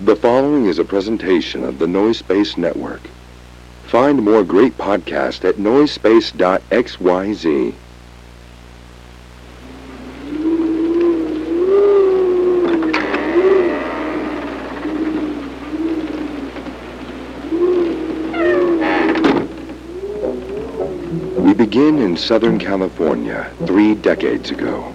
The following is a presentation of the Noise Space Network. Find more great podcasts at noisespace.xyz. We begin in Southern California three decades ago.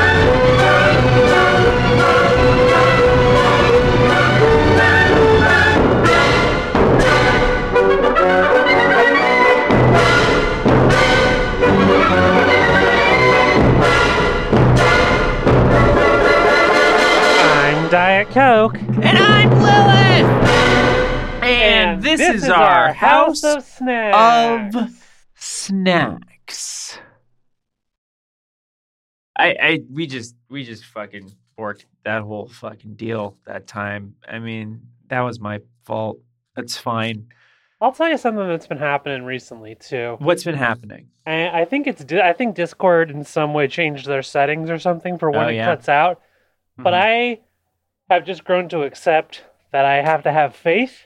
And, this, is, our house of snacks. of snacks. I I we just we just fucking forked that whole fucking deal that time. I mean, that was my fault. That's fine. I'll tell you something that's been happening recently too. What's been happening? I, I think it's I think Discord in some way changed their settings or something for when Oh, it cuts out. But Mhm. I have just grown to accept that I have to have faith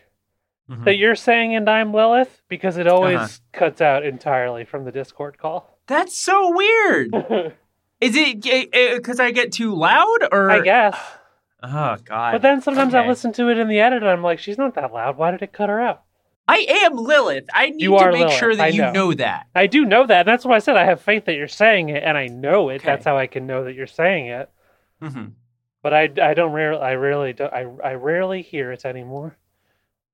Mhm. that you're saying and I'm Lilith because it always Uh-huh. cuts out entirely from the Discord call. That's so weird. Is it because I get too loud or I guess. Oh god. But then sometimes I listen to it in the edit and I'm like, she's not that loud. Why did it cut her out? I am Lilith. I need You to make Lilith, sure that you know. that. I do know that. And that's why I said I have faith that you're saying it, and I know it. Okay. That's how I can know that you're saying it. hmm But I, I don't rarely, I rarely, don't, I, I rarely hear it anymore.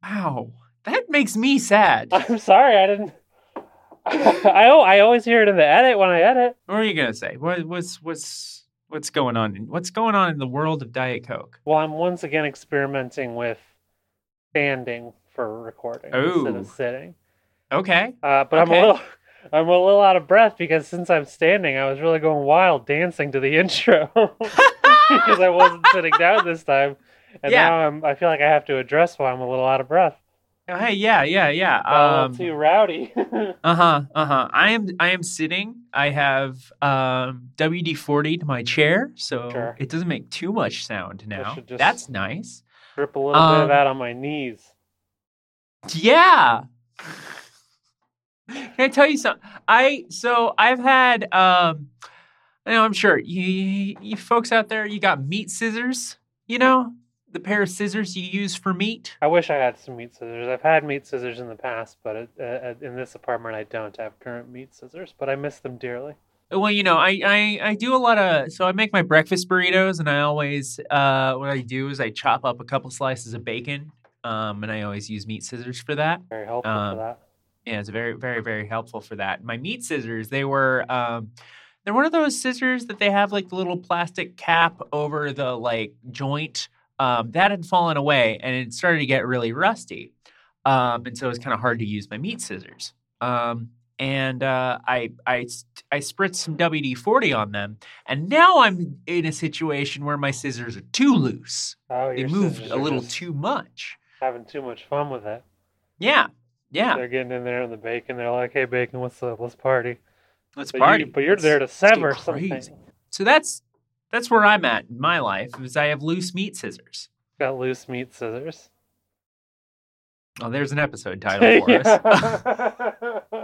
Wow. That makes me sad. I'm sorry, I didn't. I, I always hear it in the edit when I edit. What are you gonna say? What, what's what's what's going on? What's going on in the world of Diet Coke? Well, I'm once again experimenting with standing for recording instead Ooh. of sitting. Okay. Uh, but I'm a little, I'm a little out of breath because since I'm standing, I was really going wild dancing to the intro because I wasn't sitting down this time, and Yeah. now I'm, I feel like I have to address why I'm a little out of breath. Oh, Hey, yeah, yeah, yeah. Um, little too rowdy. uh huh, uh huh. I am, I am sitting. I have um, WD forty to my chair, so Sure. it doesn't make too much sound now. That's nice. Drip a little bit of Um, that on my knees. Yeah. Can I tell you something? I so I've had um I know I'm sure you you folks out there you got meat scissors, you know? The pair of scissors you use for meat. I wish I had some meat scissors. I've had meat scissors in the past, but it, uh, in this apartment I don't have current meat scissors. But I miss them dearly. Well, you know, I, I I do a lot of so I make my breakfast burritos and I always uh what I do is I chop up a couple slices of bacon. Um and I always use meat scissors for that. Very helpful Um, for that. Yeah, it's very, very, very helpful for that. My meat scissors, they were um they're one of those scissors that they have like the little plastic cap over the like joint. Um, that had fallen away and it started to get really rusty. Um, and so it was kind of hard to use my meat scissors. Um, and uh, I, I, I spritzed some WD 40 on them. And now I'm in a situation where my scissors are too loose. Oh, They moved a little too much. having too much fun with it. Yeah. Yeah. They're getting in there in the bacon. They're like, "Hey, bacon, what's up? Let's party." Let's But, party. You, but you're Let's- there to sever something. So that's that's where I'm at in my life. Is I have loose meat scissors. Got loose meat scissors. Oh, there's an episode title for us.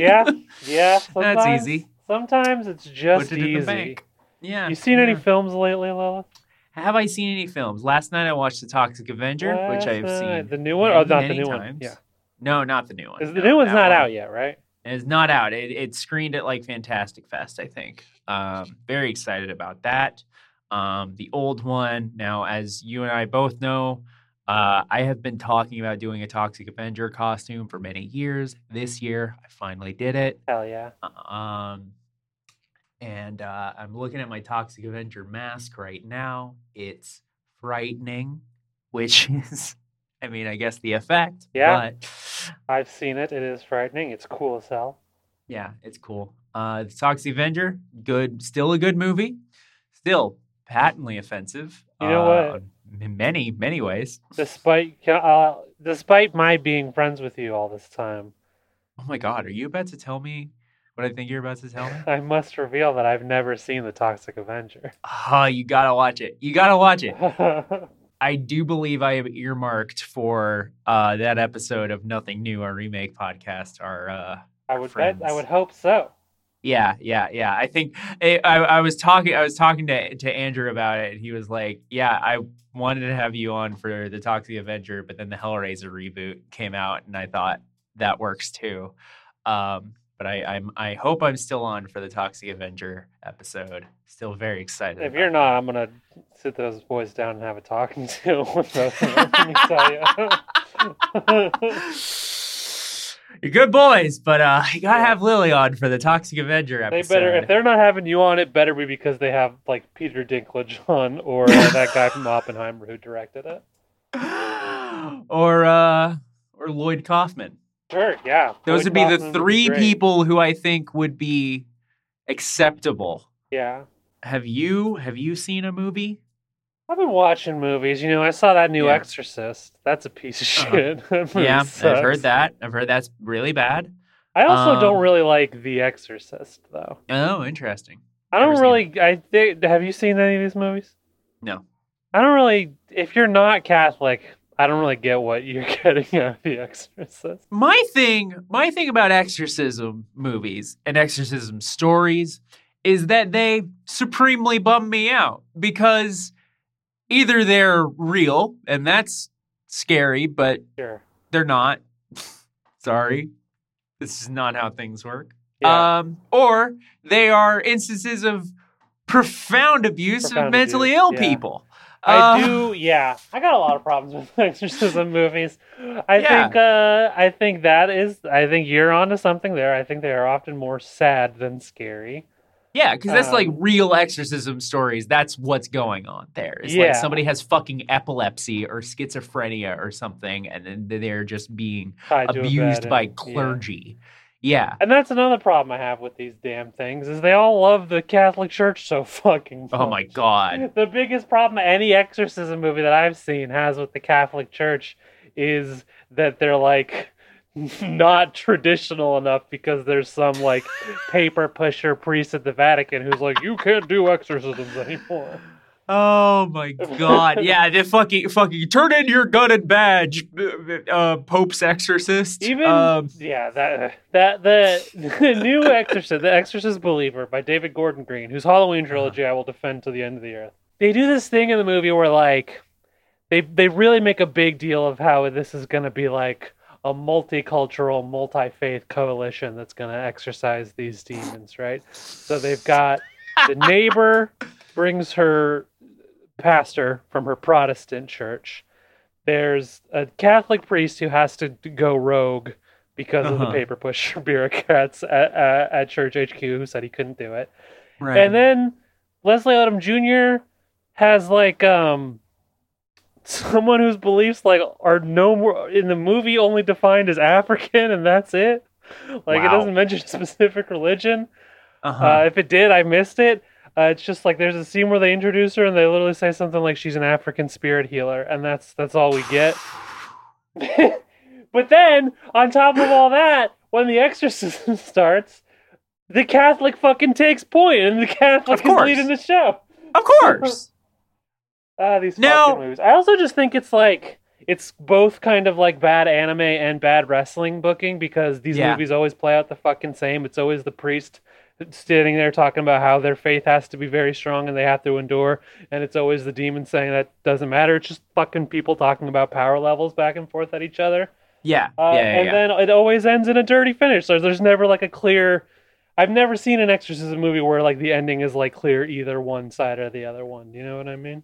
yeah, yeah. That's easy. Sometimes it's just Put it in the easy. bank. Yeah. You seen any films lately, Lilith? Have I seen any films? Last night I watched The Toxic Avenger, which I've night. seen. The new one? Oh, many, Oh, not the new one. Yeah. No, not the new one. 'Cause the new one's not one out yet, right? It's not out. It, it screened at like Fantastic Fest, I think. Um, very excited about that. Um, the old one, now, as you and I both know, uh, I have been talking about doing a Toxic Avenger costume for many years. This year, I finally did it. Hell yeah. Um, and uh, I'm looking at my Toxic Avenger mask right now. It's frightening, which is, I mean, I guess the effect. Yeah. But I've seen it. It is frightening. It's cool as hell. Yeah, it's cool. Uh, the Toxic Avenger, good, still a good movie. Still patently offensive. You know uh, what? In many, many ways. Despite uh, despite my being friends with you all this time, Oh my God, are you about to tell me what I think you're about to tell me? I must reveal that I've never seen the Toxic Avenger. Oh, you gotta watch it. You gotta watch it. I do believe I have earmarked for uh, that episode of Nothing New, our remake podcast. Our uh, would bet. I would hope so. yeah, yeah, yeah. I think I, I, I was talking. I was talking to to Andrew about it. and He was like, "Yeah, I wanted to have you on for the Toxic Avenger, but then the Hellraiser reboot came out, and I thought that works too." Um, but I, I'm I hope I'm still on for the Toxic Avenger episode. Still very excited. If you're not, I'm gonna sit those boys down and have a talking to with both of them. Let me tell you. You're good boys, but uh, you gotta have Lily on for the Toxic Avenger They episode. better if they're not having you on, it better be because they have like Peter Dinklage on or uh, that guy from Oppenheimer who directed it. or uh, or Lloyd Kaufman. Sure, yeah. Those Lloyd would be the three great. people who I think would be acceptable. Yeah, Have you have you seen a movie? I've been watching movies. You know, I saw that new Yeah. Exorcist. That's a piece of Uh-huh. shit. Movie yeah, I've heard that. I've heard that's really bad. I also don't Um, really like The Exorcist, though. Oh, interesting. I don't never really. I think. Have you seen any of these movies? No. I don't really. If you're not Catholic, I don't really get what you're getting out of The Exorcist. my thing my thing about exorcism movies and exorcism stories is that they supremely bum me out because either they're real and that's scary but Sure. they're not sorry this is not how things work Yeah. um or they are instances of profound abuse of mentally abuse, ill yeah. people I Uh, do, yeah. I got a lot of problems with exorcism movies. I Yeah. think, uh, I think that is, I think you're onto something there. I think they are often more sad than scary. Yeah, because that's like Um, real exorcism stories. That's what's going on there. It's Yeah. like somebody has fucking epilepsy or schizophrenia or something, and then they're just being Tied abused by and- clergy. Yeah. And that's another problem I have with these damn things is they all love the Catholic Church so fucking. Oh my god. The biggest problem any exorcism movie that I've seen has with the Catholic Church is that they're like not traditional enough because there's some like paper pusher priest at the Vatican who's like, you can't do exorcisms anymore. Oh my god. Yeah, the fucking fucking turn in your gun and badge, uh, Pope's exorcist. Even um, yeah, that that the, the new Exorcist, the Exorcist Believer by David Gordon Green, whose Halloween trilogy I will defend to the end of the earth. They do this thing in the movie where like they they really make a big deal of how this is going to be like a multicultural, multi-faith coalition that's going to exorcise these demons, right? So they've got the neighbor brings her pastor from her Protestant church. There's a Catholic priest who has to go rogue because of the Uh-huh. paper pusher bureaucrats at, at, at church HQ who said he couldn't do it. right. And then Leslie Odom Jr. has like um someone whose beliefs like are no more in the movie only defined as African and that's it. Like it doesn't mention specific religion. uh-huh. Uh, if it did, I missed it. Uh, it's just like there's a scene where they introduce her and they literally say something like she's an African spirit healer, and that's that's all we get. but then on top of all that, when the exorcism starts, the Catholic fucking takes point, and the Catholic is leading the show. of course. Ah, these Now- fucking movies. I also just think it's like it's both kind of like bad anime and bad wrestling booking because these Yeah. movies always play out the fucking same. It's always the priest standing there talking about how their faith has to be very strong and they have to endure, and it's always the demon saying that doesn't matter. It's just fucking people talking about power levels back and forth at each other. Yeah. Uh, yeah, yeah, and yeah. then it always ends in a dirty finish. So there's never like a clear. I've never seen an exorcism movie where like the ending is like clear either one side or the other one. You know what I mean?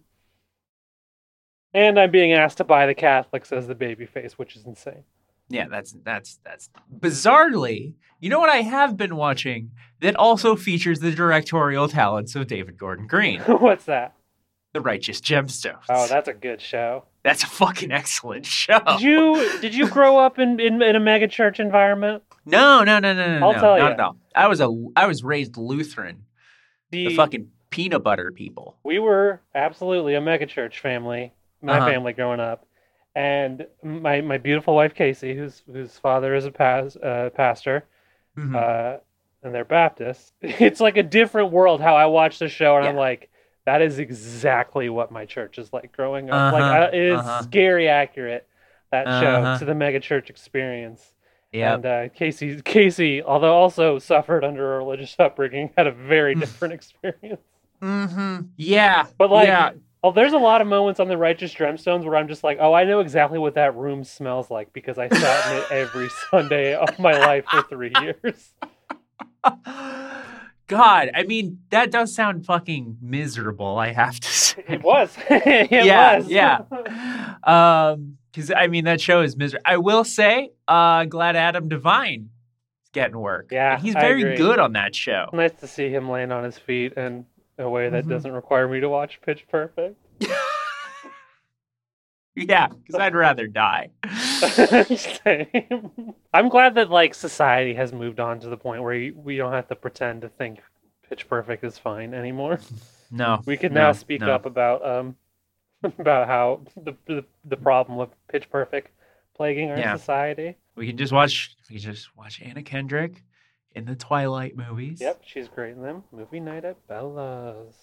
And I'm being asked to buy the Catholics as the baby face, which is insane. Yeah, that's that's that's bizarrely. You know what I have been watching that also features the directorial talents of David Gordon Green, What's that? The Righteous Gemstones. Oh, that's a good show. that's a fucking excellent show. Did you did you grow up in, in, in a mega church environment? No, no, no, no, no. I'll no, tell not at all. I was a I was raised Lutheran. The fucking peanut butter people. we were absolutely a megachurch family, my Uh-huh. family growing up, and my my beautiful wife Casey, whose whose father is a pas, uh, pastor, Mhm. uh, and they're Baptist. It's like a different world how I watch the show, and I'm like, that is exactly what my church is like growing up. Like Uh-huh, I, it is uh-huh. scary accurate that show Uh-huh. to the megachurch experience. Yep. And uh, Casey, Casey, although also suffered under a religious upbringing, had a very different experience. mm-hmm. Yeah. But like, yeah. Oh, there's a lot of moments on the Righteous Gemstones where I'm just like, oh, I know exactly what that room smells like because I sat in it every Sunday of my life for three years. God, I mean, that does sound fucking miserable, I have to say. It was. it yeah, was. yeah. Um, because I mean that show is miserable. I will say, uh, glad Adam Devine is getting work. Yeah, And he's very good on that show. nice to see him laying on his feet in a way that Mhm. doesn't require me to watch Pitch Perfect. yeah, because I'd rather die. Same. I'm glad that like society has moved on to the point where we don't have to pretend to think Pitch Perfect is fine anymore. no, We can no, now speak no. up about um about how the the, the problem with Pitch Perfect plaguing our Yeah. society. We can just watch. We can just watch Anna Kendrick in the Twilight movies. Yep, she's great in them. Movie night at Bella's.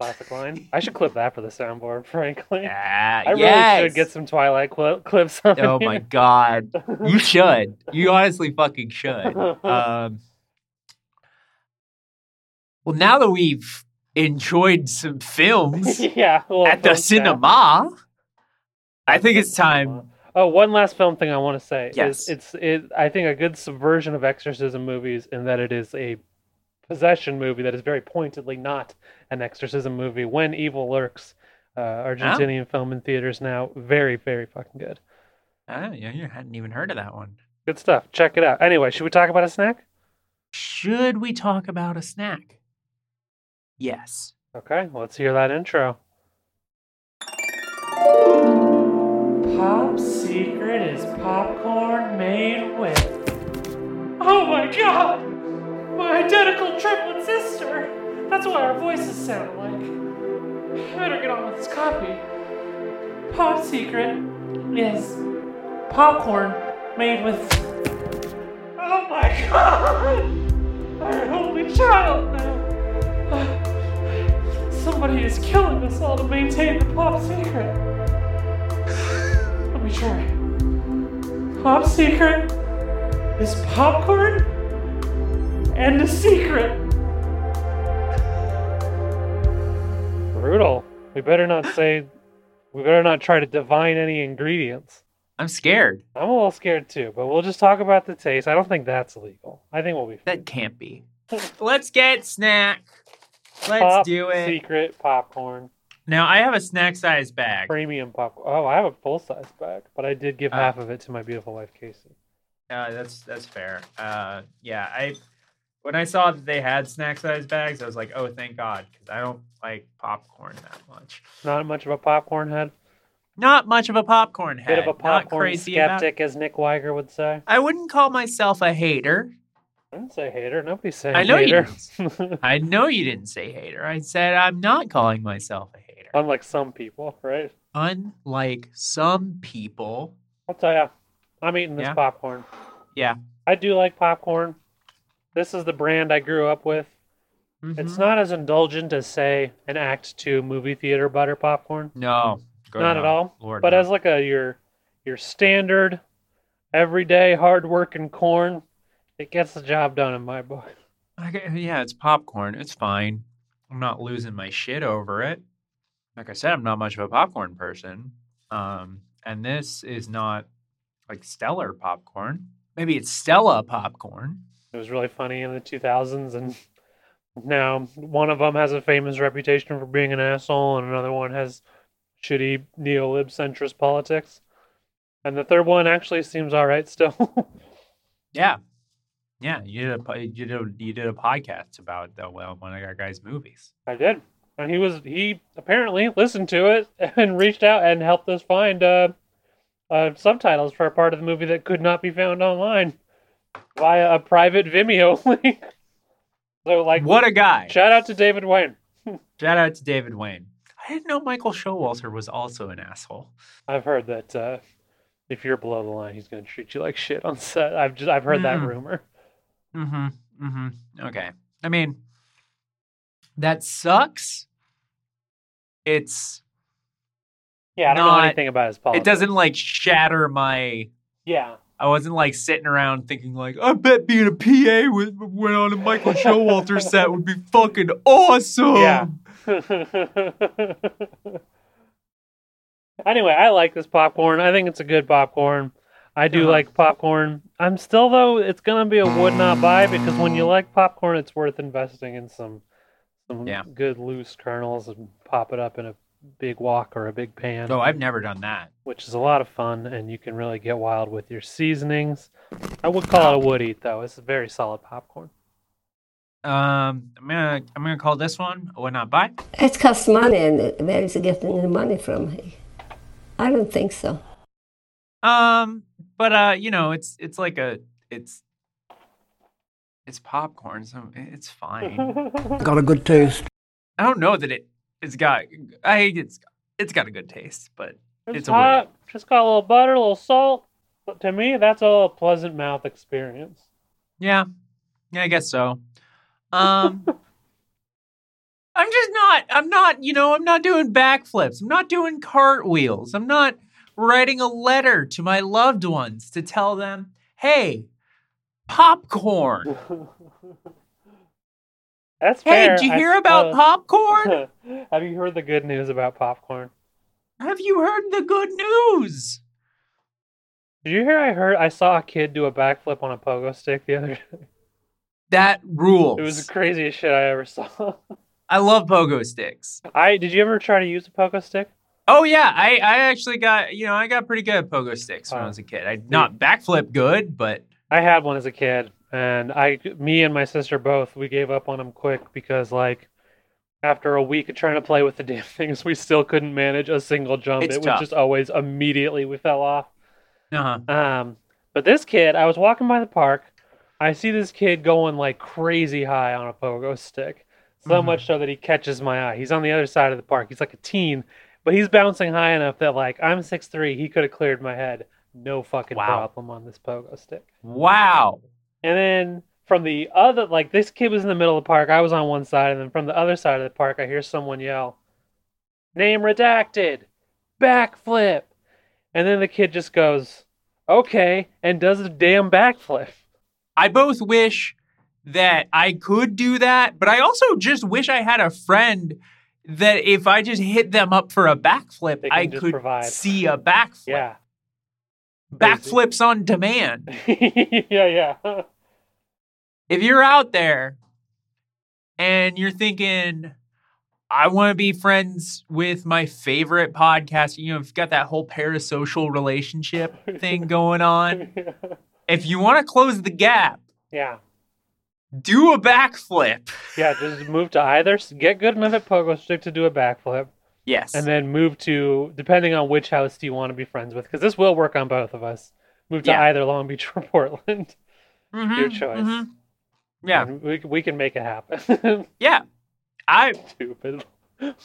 Classic line. I should clip that for the soundboard, frankly. Yeah. I really yes. should get some Twilight cli- clips on Oh here. my god, you should. You honestly fucking should. Um, well, now that we've enjoyed some films yeah. well, at the cinema, I think it's time. Oh, one last film thing I want to say Yes. is it's it. I think a good subversion of exorcism movies in that it is a possession movie that is very pointedly not an exorcism movie. When Evil Lurks, uh, Argentinian film in theaters now, very very fucking good. Oh, yeah, you hadn't even heard of that one. Good stuff. Check it out. Anyway, should we talk about a snack? Should we talk about a snack? Yes. Okay, let's hear that intro. Pop Secret is popcorn made with. Oh my god! My identical triplet sister! That's why our voices sound alike. I better get on with this copy. Pop Secret is popcorn made with. Oh my god! I'm only child now. Somebody is killing us all to maintain the pop secret. Pop secret is popcorn and a secret. Brutal. We better not say. We better not try to divine any ingredients. I'm scared. I'm a little scared too, but we'll just talk about the taste. I don't think that's illegal. I think we'll be fine. That can't be. Let's get snack. Let's Pop do it. Secret popcorn. Now I have a snack size bag. premium popcorn. Oh, I have a full size bag, but I did give Ah. half of it to my beautiful wife Casey. Uh, that's that's fair. Uh, yeah, I when I saw that they had snack size bags, I was like, oh, thank God, because I don't like popcorn that much. Not much of a popcorn head. Not much of a popcorn head. Bit of a popcorn crazy about- skeptic, as Nick Wiger would say. I wouldn't call myself a hater. I didn't say hater. Nobody's saying I know you. I know you didn't say hater. I said I'm not calling myself a hater. Unlike some people, right? Unlike some people. I'll tell you, I'm eating this Yeah? popcorn. Yeah. I do like popcorn. This is the brand I grew up with. It's Mhm. not as indulgent as, say, an Act Two movie theater butter popcorn. no, not no. at all. Lord, but no. as like a your your standard, everyday hard working corn, it gets the job done in my book. Yeah, it's popcorn. It's fine. I'm not losing my shit over it. Like I said, I'm not much of a popcorn person. Um, and this is not like stellar popcorn. Maybe it's Stella popcorn. It was really funny in the 2000s, and now one of them has a famous reputation for being an asshole, and another one has shitty neo-lib centrist politics, and the third one actually seems all right still. Yeah, yeah. You did a you did a, you did a podcast about the, well one of our guys' movies. I did, and he was he apparently listened to it and reached out and helped us find uh, uh, subtitles for a part of the movie that could not be found online via a private Vimeo link. so, like, What a guy! shout out to David Wain. Shout out to David Wain. I didn't know Michael Showalter was also an asshole. I've heard that uh, if you're below the line, he's going to treat you like shit on set. I've just I've heard that Mm. rumor. Mm-hmm. Mm-hmm. Okay. I mean, that sucks. It's Yeah, I don't know anything about his politics. it doesn't like shatter my Yeah, I wasn't like sitting around thinking like, I bet being a PA with went on a Michael Showalter set would be fucking awesome. Yeah. anyway, I like this popcorn. I think it's a good popcorn. I do Uh-huh. like popcorn. I'm still though it's gonna be a would not buy because when you like popcorn, it's worth investing in some some Yeah. good loose kernels and pop it up in a big wok or a big pan. Oh, I've never done that. which is a lot of fun, and you can really get wild with your seasonings. I would call it a wood eat, though. It's a very solid popcorn. Um, I'm gonna I'm gonna call this one a would not buy. It costs money, and where is he getting the money from? I don't think so. Um, but uh, you know, it's it's like a it's it's popcorn, so it's fine. Got a good taste. I don't know that it it's got I it's it's got a good taste, but It's, It's a wood hot. Just got a little butter, a little salt. But to me, that's all a pleasant mouth experience. yeah, yeah, I guess so. Um. I'm just not. I'm not. You know. I'm not doing backflips. I'm not doing cartwheels. I'm not writing a letter to my loved ones to tell them, "Hey, popcorn. That's Hey, fair. did you I hear about suppose. popcorn? Have you heard the good news about popcorn? Have you heard the good news?" Did you hear? I heard. I saw a kid do a backflip on a pogo stick the other day. That rules. It was the craziest shit I ever saw. I love pogo sticks. I did you ever try to use a pogo stick? Oh yeah, I I actually got you know I got pretty good at pogo sticks when I was a kid. I not backflip good, but I had one as a kid, and I, me and my sister both, we gave up on them quick because, like, after a week of trying to play with the damn things, we still couldn't manage a single jump. It's it tough. was just always immediately we fell off. uh-huh. Um, but this kid, I was walking by the park, I see this kid going like crazy high on a pogo stick, so Mhm. much so that he catches my eye. He's on the other side of the park. He's like a teen, but he's bouncing high enough that like I'm six three. he could have cleared my head, no fucking Wow. problem on this pogo stick. wow. And then from the other, like this kid was in the middle of the park. I was on one side, and then from the other side of the park, I hear someone yell, "Name redacted, backflip," and then the kid just goes, "Okay," and does a damn backflip. I both wish that I could do that, but I also just wish I had a friend that if I just hit them up for a backflip, I could provide. see a backflip. Yeah, Backflips on demand. yeah, yeah. if you're out there and you're thinking, I want to be friends with my favorite podcast, you know, if you've got that whole parasocial relationship thing going on, if you want to close the gap, yeah, do a backflip. yeah. Just move to either get good enough at pogo stick to do a backflip, Yes. and then move to depending on which house do you want to be friends with, because this will work on both of us. Move to Yeah. either Long Beach or Portland. Mhm, your choice. mhm. Yeah. And we we can make it happen. Yeah. I Stupid.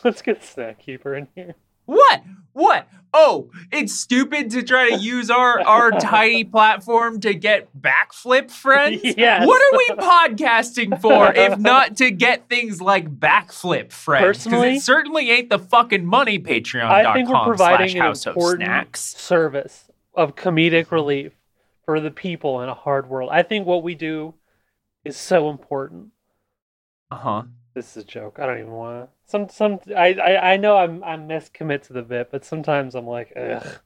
Let's get Snack Keeper in here. What? What? Oh, it's stupid to try to use our our tiny platform to get backflip friends. Yes. What are we podcasting for if not to get things like backflip friends? Personally- it certainly ain't the fucking money. Patreon.com I think we're providing an important Snacks. service of comedic relief for the people in a hard world. I think what we do is so important. Uh huh. This is a joke. I don't even want to. Some some I, I I know I'm I'm miscommit to the bit, but sometimes I'm like, ugh,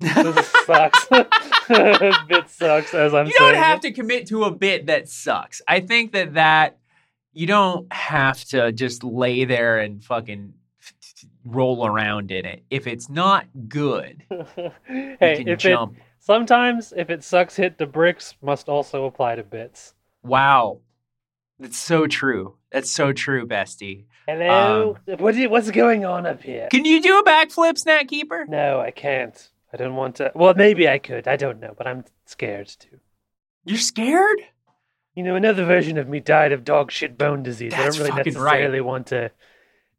this sucks. bit sucks. As I'm saying. You don't have it. to commit to a bit that sucks. I think that that you don't have to just lay there and fucking roll around in it. If it's not good, hey, you can if jump. it sometimes if it sucks, hit the bricks must also apply to bits. Wow. That's so true. That's so true, bestie. Hello, um, what is, what's going on up here? Can you do a backflip, Snack Keeper? No, I can't. I don't want to. Well, maybe I could. I don't know, but I'm scared to. You're scared? You know, another version of me died of dog shit bone disease. That's I don't really fucking right. necessarily want to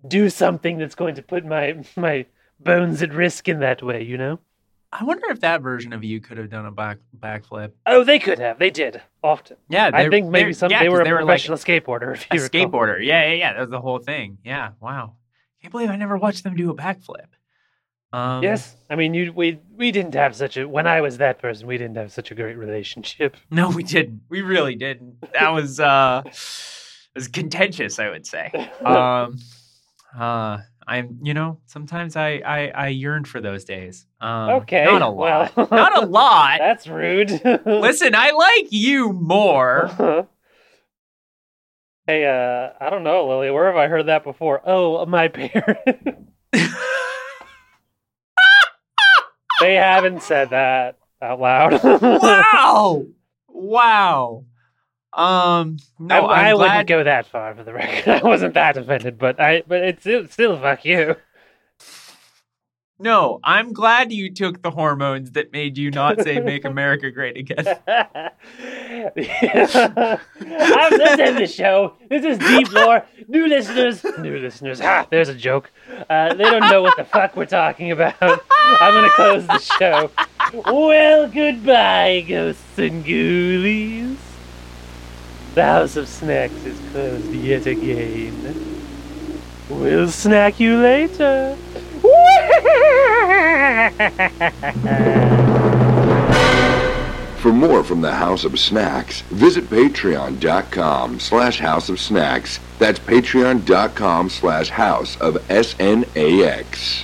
do something that's going to put my my bones at risk in that way. You know? I wonder if that version of you could have done a back backflip. Oh, they could have. They did often. Yeah, I think maybe some yeah, they were a they were like professional skateboarder. If a you recall. skateboarder. Yeah, yeah, yeah. That was the whole thing. Yeah, wow. Can't believe I never watched them do a backflip. Um, Yes, I mean, you we we didn't have such a when I was that person, we didn't have such a great relationship. No, we didn't. We really didn't. That was uh, was contentious. I would say. Um, uh, I'm. You know, sometimes I I, I yearn for those days. Um, Okay, not a lot. well. not a lot. That's rude. Listen, I like you more. hey, uh, I don't know, Lily. Where have I heard that before? Oh, my parents. they haven't said that out loud. wow, wow. Um, no, I, glad. wouldn't go that far for the record. I wasn't that offended, but I, but it's still, still fuck you. No, I'm glad you took the hormones that made you not say "Make America Great Again." I'm let's end the show. This is deep lore. New listeners, new listeners. Ha! There's a joke. Uh, they don't know what the fuck we're talking about. I'm gonna close the show. Well, goodbye, ghosts and ghoulies. The House of Snacks is closed yet again. We'll snack you later. For more from the House of Snacks, visit patreon.com slash house of snacks. That's patreon.com slash house of S-N-A-X.